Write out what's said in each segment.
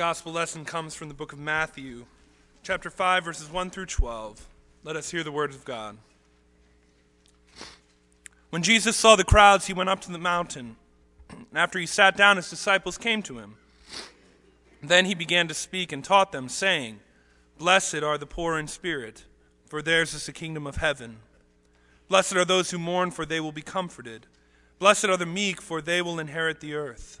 gospel lesson comes from the book of Matthew, chapter 5, verses 1 through 12. Let us hear the words of God. When Jesus saw the crowds, he went up to the mountain. And after he sat down, his disciples came to him. Then he began to speak and taught them, saying, Blessed are the poor in spirit, for theirs is the kingdom of heaven. Blessed are those who mourn, for they will be comforted. Blessed are the meek, for they will inherit the earth.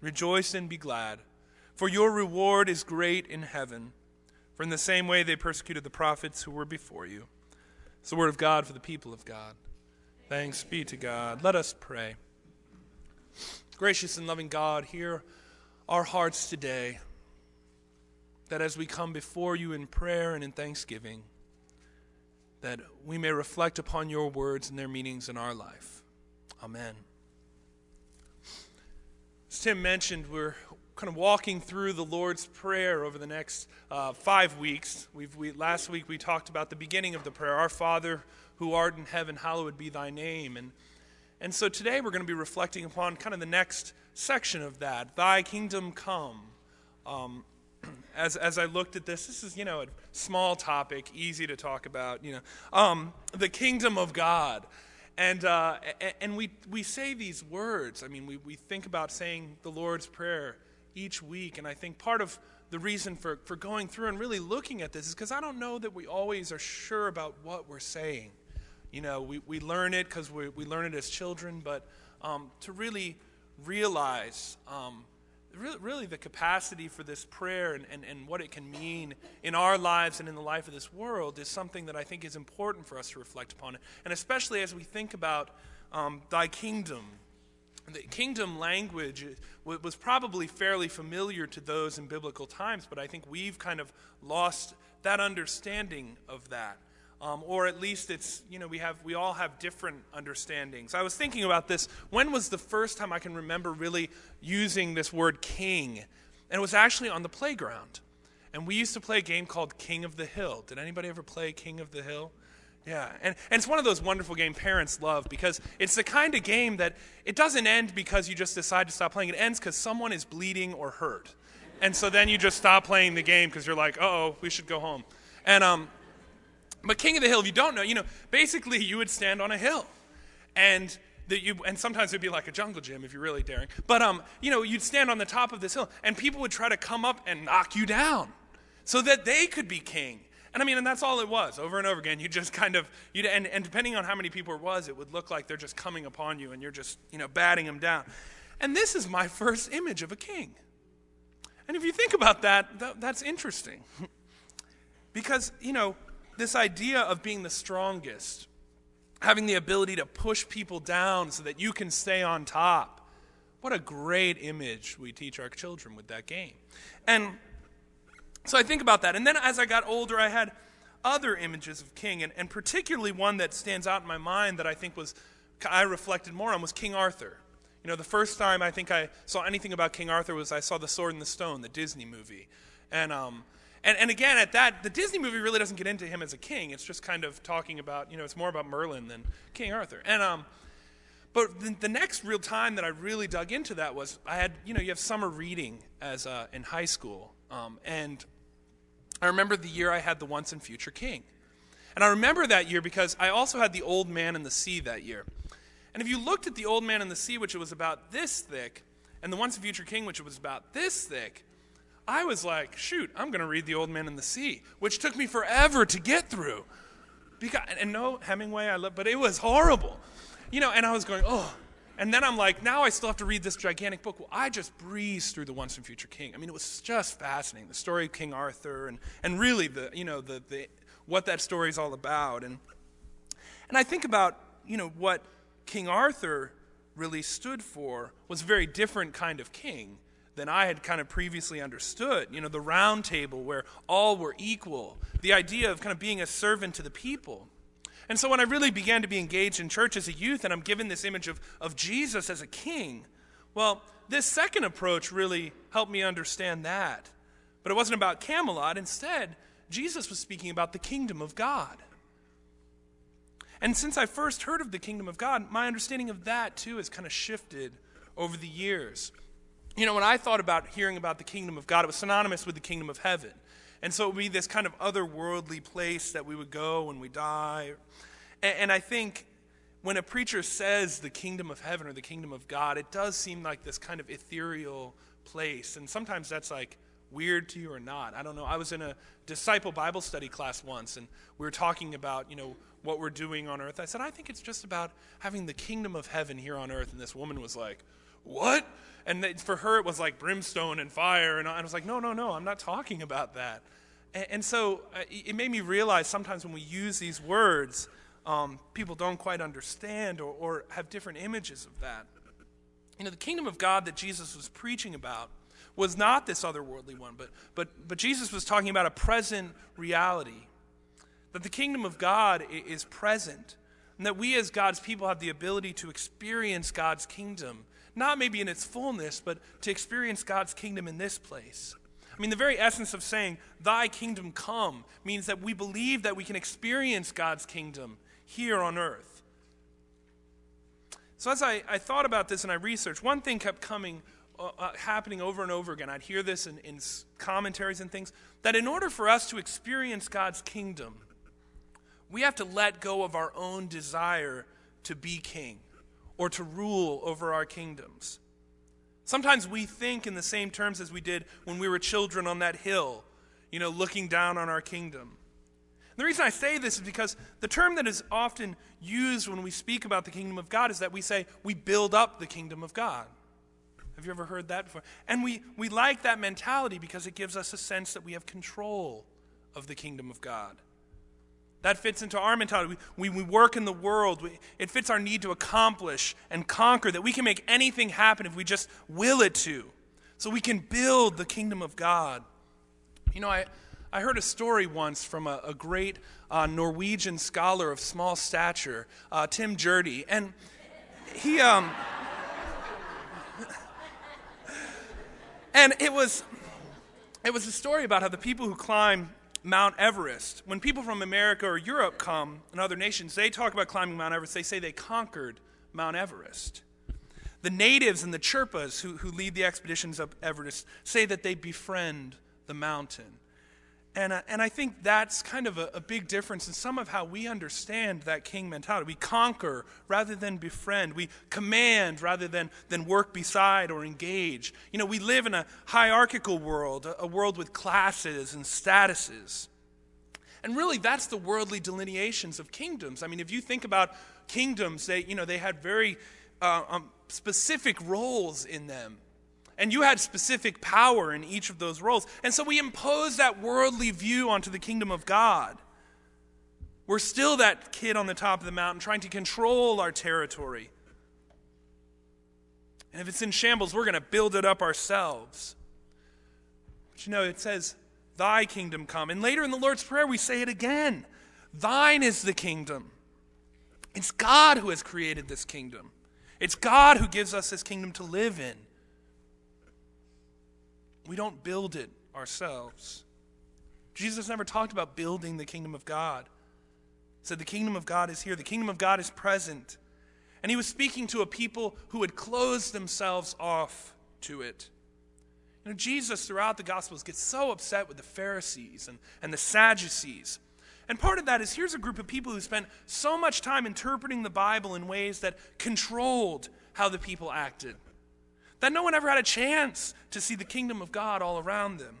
Rejoice and be glad, for your reward is great in heaven. For in the same way they persecuted the prophets who were before you. It's the word of God for the people of God. Thanks be to God. Let us pray. Gracious and loving God, hear our hearts today, that as we come before you in prayer and in thanksgiving, that we may reflect upon your words and their meanings in our life. Amen. As Tim mentioned, we're kind of walking through the Lord's Prayer over the next uh, five weeks. We've, we, last week we talked about the beginning of the prayer Our Father who art in heaven, hallowed be thy name. And, and so today we're going to be reflecting upon kind of the next section of that Thy kingdom come. Um, as, as I looked at this, this is, you know, a small topic, easy to talk about, you know, um, the kingdom of God. And, uh, and we, we say these words. I mean, we, we think about saying the Lord's Prayer each week. And I think part of the reason for, for going through and really looking at this is because I don't know that we always are sure about what we're saying. You know, we, we learn it because we, we learn it as children, but um, to really realize um, really, the capacity for this prayer and, and, and what it can mean in our lives and in the life of this world is something that I think is important for us to reflect upon. And especially as we think about um, thy kingdom. The kingdom language was probably fairly familiar to those in biblical times, but I think we've kind of lost that understanding of that. Um, or at least it's you know we have we all have different understandings. I was thinking about this. When was the first time i can remember really using this word king? And it was actually on the playground. And we used to play a game called king of the hill. Did anybody ever play king of the hill? Yeah. And, and it's one of those wonderful game parents love because it's the kind of game that it doesn't end because you just decide to stop playing. It ends because someone is bleeding or hurt. And so then you just stop playing the game because you're like oh we should go home. And um, but King of the Hill, if you don't know, you know, basically you would stand on a hill. And that you and sometimes it'd be like a jungle gym if you're really daring. But um, you know, you'd stand on the top of this hill and people would try to come up and knock you down so that they could be king. And I mean, and that's all it was over and over again. You just kind of, you and, and depending on how many people it was, it would look like they're just coming upon you and you're just, you know, batting them down. And this is my first image of a king. And if you think about that, that that's interesting. because, you know, this idea of being the strongest, having the ability to push people down so that you can stay on top. What a great image we teach our children with that game. And so I think about that. And then as I got older, I had other images of king, and, and particularly one that stands out in my mind that I think was, I reflected more on was King Arthur. You know, the first time I think I saw anything about King Arthur was I saw The Sword and the Stone, the Disney movie. And um, and, and again, at that, the Disney movie really doesn't get into him as a king. It's just kind of talking about, you know, it's more about Merlin than King Arthur. And, um, but the, the next real time that I really dug into that was I had, you know, you have summer reading as uh, in high school. Um, and I remember the year I had The Once and Future King. And I remember that year because I also had The Old Man and the Sea that year. And if you looked at The Old Man and the Sea, which it was about this thick, and The Once and Future King, which it was about this thick, I was like, shoot, I'm going to read The Old Man and the Sea, which took me forever to get through. Because, and no, Hemingway, I love, but it was horrible. You know, and I was going, oh. And then I'm like, now I still have to read this gigantic book. Well, I just breezed through The Once and Future King. I mean, it was just fascinating. The story of King Arthur and, and really the, you know, the, the, what that story is all about. And, and I think about, you know, what King Arthur really stood for was a very different kind of king than I had kind of previously understood. You know, the round table where all were equal, the idea of kind of being a servant to the people. And so when I really began to be engaged in church as a youth and I'm given this image of, of Jesus as a king, well, this second approach really helped me understand that. But it wasn't about Camelot. Instead, Jesus was speaking about the kingdom of God. And since I first heard of the kingdom of God, my understanding of that too has kind of shifted over the years. You know, when I thought about hearing about the kingdom of God, it was synonymous with the kingdom of heaven. And so it would be this kind of otherworldly place that we would go when we die. And, and I think when a preacher says the kingdom of heaven or the kingdom of God, it does seem like this kind of ethereal place. And sometimes that's like weird to you or not. I don't know. I was in a disciple Bible study class once, and we were talking about, you know, what we're doing on earth. I said, I think it's just about having the kingdom of heaven here on earth. And this woman was like, What? And for her, it was like brimstone and fire. And I was like, No, no, no, I'm not talking about that. And, and so uh, it made me realize sometimes when we use these words, um, people don't quite understand or, or have different images of that. You know, the kingdom of God that Jesus was preaching about was not this otherworldly one, but, but, but Jesus was talking about a present reality. That the kingdom of God is present, and that we as God's people have the ability to experience God's kingdom, not maybe in its fullness, but to experience God's kingdom in this place. I mean, the very essence of saying, Thy kingdom come, means that we believe that we can experience God's kingdom here on earth. So, as I, I thought about this and I researched, one thing kept coming, uh, uh, happening over and over again. I'd hear this in, in commentaries and things that in order for us to experience God's kingdom, we have to let go of our own desire to be king or to rule over our kingdoms. Sometimes we think in the same terms as we did when we were children on that hill, you know, looking down on our kingdom. The reason I say this is because the term that is often used when we speak about the kingdom of God is that we say we build up the kingdom of God. Have you ever heard that before? And we, we like that mentality because it gives us a sense that we have control of the kingdom of God. That fits into our mentality. We, we, we work in the world. We, it fits our need to accomplish and conquer, that we can make anything happen if we just will it to. So we can build the kingdom of God. You know, I, I heard a story once from a, a great uh, Norwegian scholar of small stature, uh, Tim Jerdy, and he, um, and it was, it was a story about how the people who climb Mount Everest, when people from America or Europe come and other nations, they talk about climbing Mount Everest, they say they conquered Mount Everest. The natives and the Sherpas who, who lead the expeditions up Everest say that they befriend the mountain. And, uh, and I think that's kind of a, a, big difference in some of how we understand that king mentality. We conquer rather than befriend. We command rather than, than work beside or engage. You know, we live in a hierarchical world, a, a world with classes and statuses. And really, that's the worldly delineations of kingdoms. I mean, if you think about kingdoms, they, you know, they had very uh, um, specific roles in them. And you had specific power in each of those roles. And so we impose that worldly view onto the kingdom of God. We're still that kid on the top of the mountain trying to control our territory. And if it's in shambles, we're going to build it up ourselves. But you know, it says, Thy kingdom come. And later in the Lord's Prayer, we say it again Thine is the kingdom. It's God who has created this kingdom, it's God who gives us this kingdom to live in. We don't build it ourselves. Jesus never talked about building the kingdom of God. He said the kingdom of God is here, the kingdom of God is present. And he was speaking to a people who had closed themselves off to it. You know, Jesus, throughout the Gospels, gets so upset with the Pharisees and, and the Sadducees. And part of that is here's a group of people who spent so much time interpreting the Bible in ways that controlled how the people acted that no one ever had a chance to see the kingdom of God all around them.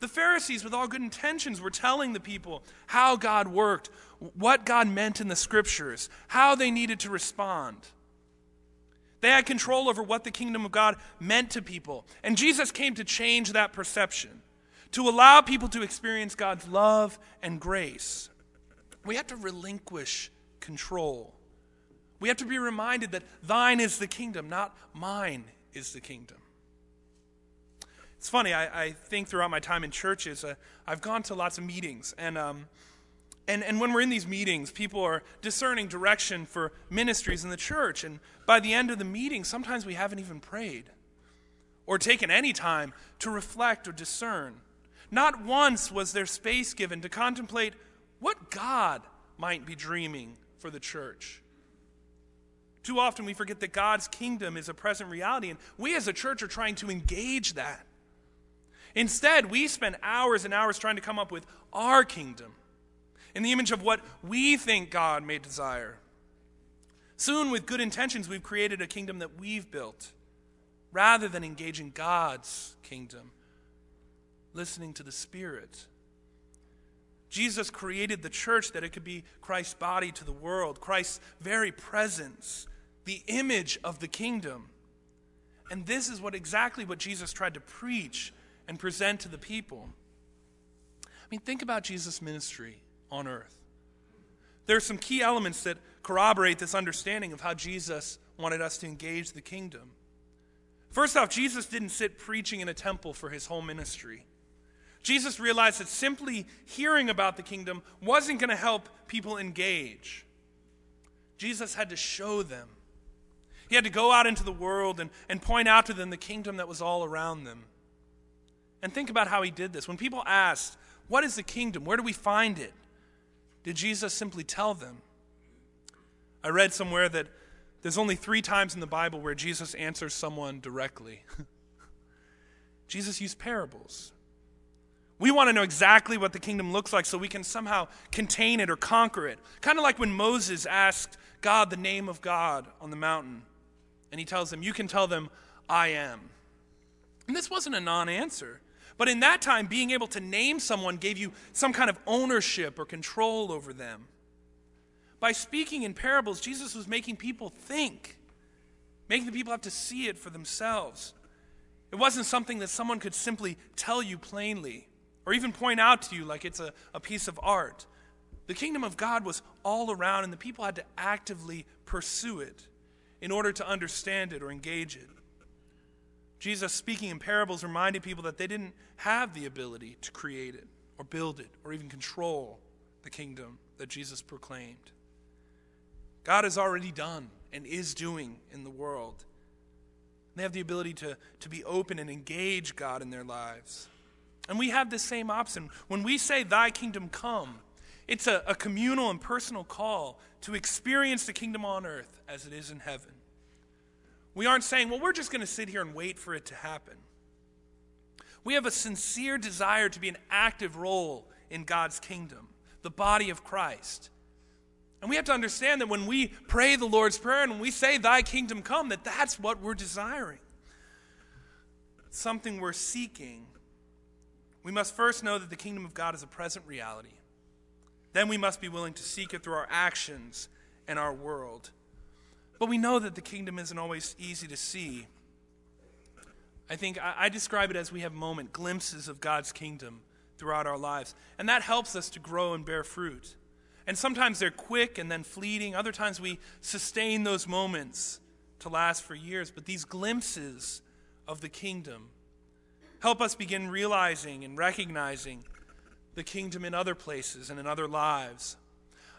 The Pharisees, with all good intentions, were telling the people how God worked, what God meant in the scriptures, how they needed to respond. They had control over what the kingdom of God meant to people. And Jesus came to change that perception, to allow people to experience God's love and grace. We have to relinquish control. We have to be reminded that thine is the kingdom, not mine is the kingdom. It's funny, I, I think throughout my time in churches, uh, I've gone to lots of meetings, and, um, and, and when we're in these meetings, people are discerning direction for ministries in the church, and by the end of the meeting, sometimes we haven't even prayed or taken any time to reflect or discern. Not once was there space given to contemplate what God might be dreaming for the church. Too often we forget that God's kingdom is a present reality, and we as a church are trying to engage that. Instead, we spend hours and hours trying to come up with our kingdom in the image of what we think God may desire. Soon, with good intentions, we've created a kingdom that we've built rather than engaging God's kingdom, listening to the Spirit. Jesus created the church that it could be Christ's body to the world, Christ's very presence, the image of the kingdom. And this is what exactly what Jesus tried to preach and present to the people. I mean, think about Jesus' ministry on earth. There are some key elements that corroborate this understanding of how Jesus wanted us to engage the kingdom. First off, Jesus didn't sit preaching in a temple for his whole ministry. Jesus realized that simply hearing about the kingdom wasn't going to help people engage. Jesus had to show them. He had to go out into the world and, and point out to them the kingdom that was all around them. And think about how he did this. When people asked, What is the kingdom? Where do we find it? Did Jesus simply tell them? I read somewhere that there's only three times in the Bible where Jesus answers someone directly. Jesus used parables. We want to know exactly what the kingdom looks like so we can somehow contain it or conquer it. Kind of like when Moses asked God the name of God on the mountain. And he tells them, You can tell them, I am. And this wasn't a non answer. But in that time, being able to name someone gave you some kind of ownership or control over them. By speaking in parables, Jesus was making people think, making the people have to see it for themselves. It wasn't something that someone could simply tell you plainly or even point out to you like it's a, a piece of art. The kingdom of God was all around, and the people had to actively pursue it in order to understand it or engage it. Jesus, speaking in parables, reminded people that they didn't have the ability to create it or build it or even control the kingdom that Jesus proclaimed. God has already done and is doing in the world. They have the ability to, to be open and engage God in their lives. And we have the same option. When we say, Thy kingdom come, it's a, a communal and personal call to experience the kingdom on earth as it is in heaven. We aren't saying, well, we're just going to sit here and wait for it to happen. We have a sincere desire to be an active role in God's kingdom, the body of Christ. And we have to understand that when we pray the Lord's Prayer and we say, Thy kingdom come, that that's what we're desiring. It's something we're seeking. We must first know that the kingdom of God is a present reality. Then we must be willing to seek it through our actions and our world. But we know that the kingdom isn't always easy to see. I think I, I describe it as we have moment glimpses of God's kingdom throughout our lives. And that helps us to grow and bear fruit. And sometimes they're quick and then fleeting. Other times we sustain those moments to last for years. But these glimpses of the kingdom help us begin realizing and recognizing the kingdom in other places and in other lives.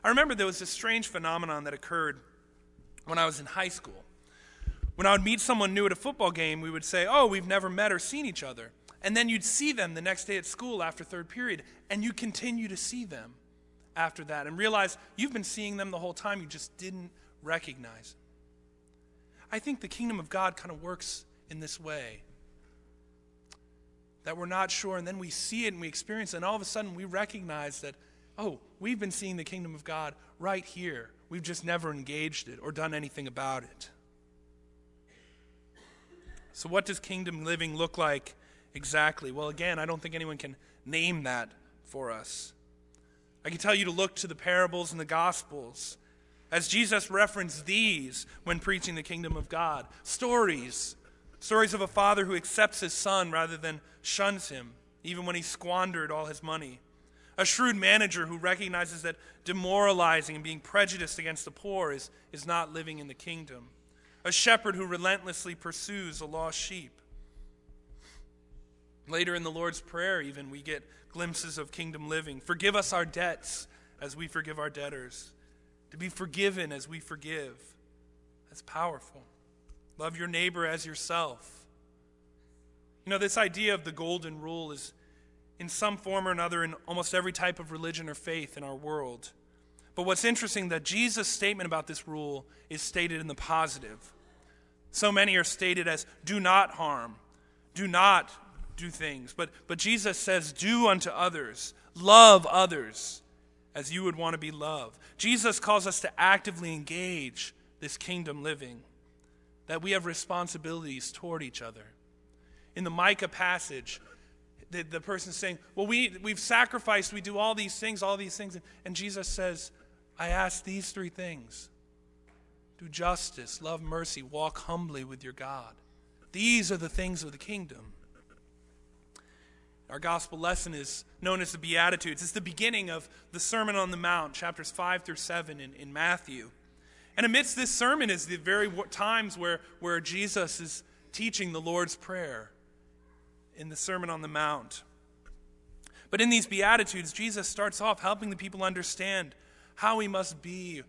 I remember there was this strange phenomenon that occurred when I was in high school. When I would meet someone new at a football game, we would say, Oh, we've never met or seen each other. And then you'd see them the next day at school after third period, and you continue to see them after that and realize you've been seeing them the whole time, you just didn't recognize. I think the kingdom of God kind of works in this way that we're not sure, and then we see it and we experience it, and all of a sudden we recognize that, oh, we've been seeing the kingdom of God right here We've just never engaged it or done anything about it. So, what does kingdom living look like exactly? Well, again, I don't think anyone can name that for us. I can tell you to look to the parables and the gospels as Jesus referenced these when preaching the kingdom of God. Stories. Stories of a father who accepts his son rather than shuns him, even when he squandered all his money. A shrewd manager who recognizes that demoralizing and being prejudiced against the poor is, is not living in the kingdom. A shepherd who relentlessly pursues a lost sheep. Later in the Lord's Prayer, even, we get glimpses of kingdom living. Forgive us our debts as we forgive our debtors. To be forgiven as we forgive. That's powerful. Love your neighbor as yourself. You know, this idea of the golden rule is in some form or another in almost every type of religion or faith in our world. But what's interesting that Jesus' statement about this rule is stated in the positive. So many are stated as do not harm, do not do things. But, but Jesus says, do unto others, love others as you would want to be loved. Jesus calls us to actively engage this kingdom living, that we have responsibilities toward each other. In the Micah passage, the, the person saying, Well, we, we've sacrificed, we do all these things, all these things. And Jesus says, I ask these three things do justice, love mercy, walk humbly with your God. These are the things of the kingdom. Our gospel lesson is known as the Beatitudes. It's the beginning of the Sermon on the Mount, chapters 5 through 7 in, in Matthew. And amidst this sermon is the very times where, where Jesus is teaching the Lord's Prayer in the Sermon on the Mount. But in these Beatitudes, Jesus starts off helping the people understand how we must be.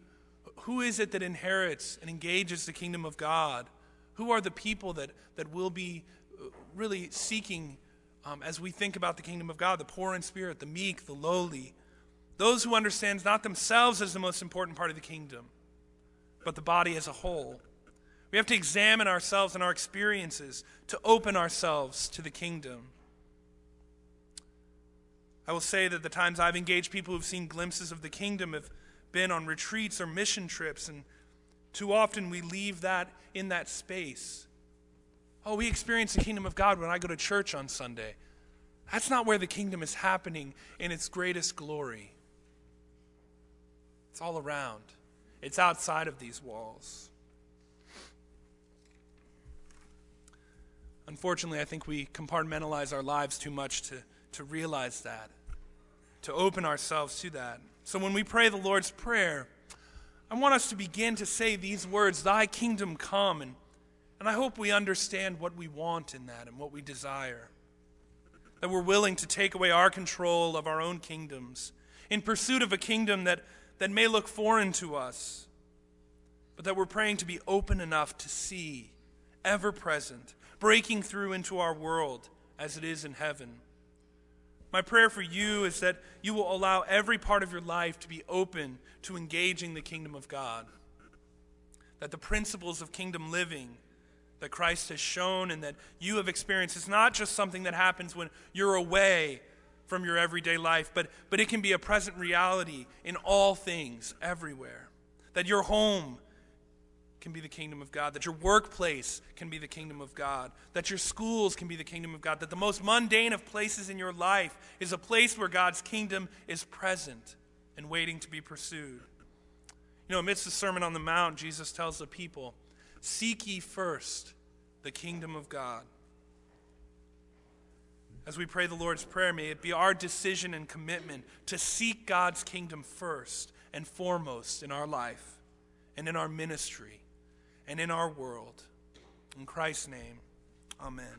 Who is it that inherits and engages the kingdom of God? Who are the people that, that will be uh, really seeking um, as we think about the kingdom of God, the poor in spirit, the meek, the lowly, those who understand not themselves as the most important part of the kingdom, but the body as a whole. We have to examine ourselves and our experiences to open ourselves to the kingdom. I will say that the times I've engaged people who've seen glimpses of the kingdom have been on retreats or mission trips, and too often we leave that in that space Oh, we experience the kingdom of God when I go to church on Sunday. That's not where the kingdom is happening in its greatest glory. It's all around, it's outside of these walls. Unfortunately, I think we compartmentalize our lives too much to, to realize that, to open ourselves to that. So when we pray the Lord's Prayer, I want us to begin to say these words Thy kingdom come, and and I hope we understand what we want in that and what we desire. That we're willing to take away our control of our own kingdoms in pursuit of a kingdom that, that may look foreign to us, but that we're praying to be open enough to see, ever present, breaking through into our world as it is in heaven. My prayer for you is that you will allow every part of your life to be open to engaging the kingdom of God. That the principles of kingdom living that Christ has shown and that you have experienced. is not just something that happens when you're away from your everyday life, but, but it can be a present reality in all things, everywhere. That your home can be the kingdom of God, that your workplace can be the kingdom of God, that your schools can be the kingdom of God, that the most mundane of places in your life is a place where God's kingdom is present and waiting to be pursued. You know, amidst the Sermon on the Mount, Jesus tells the people, Seek ye first the kingdom of God. As we pray the Lord's Prayer, may it be our decision and commitment to seek God's kingdom first and foremost in our life and in our ministry and in our world. In Christ's name, amen.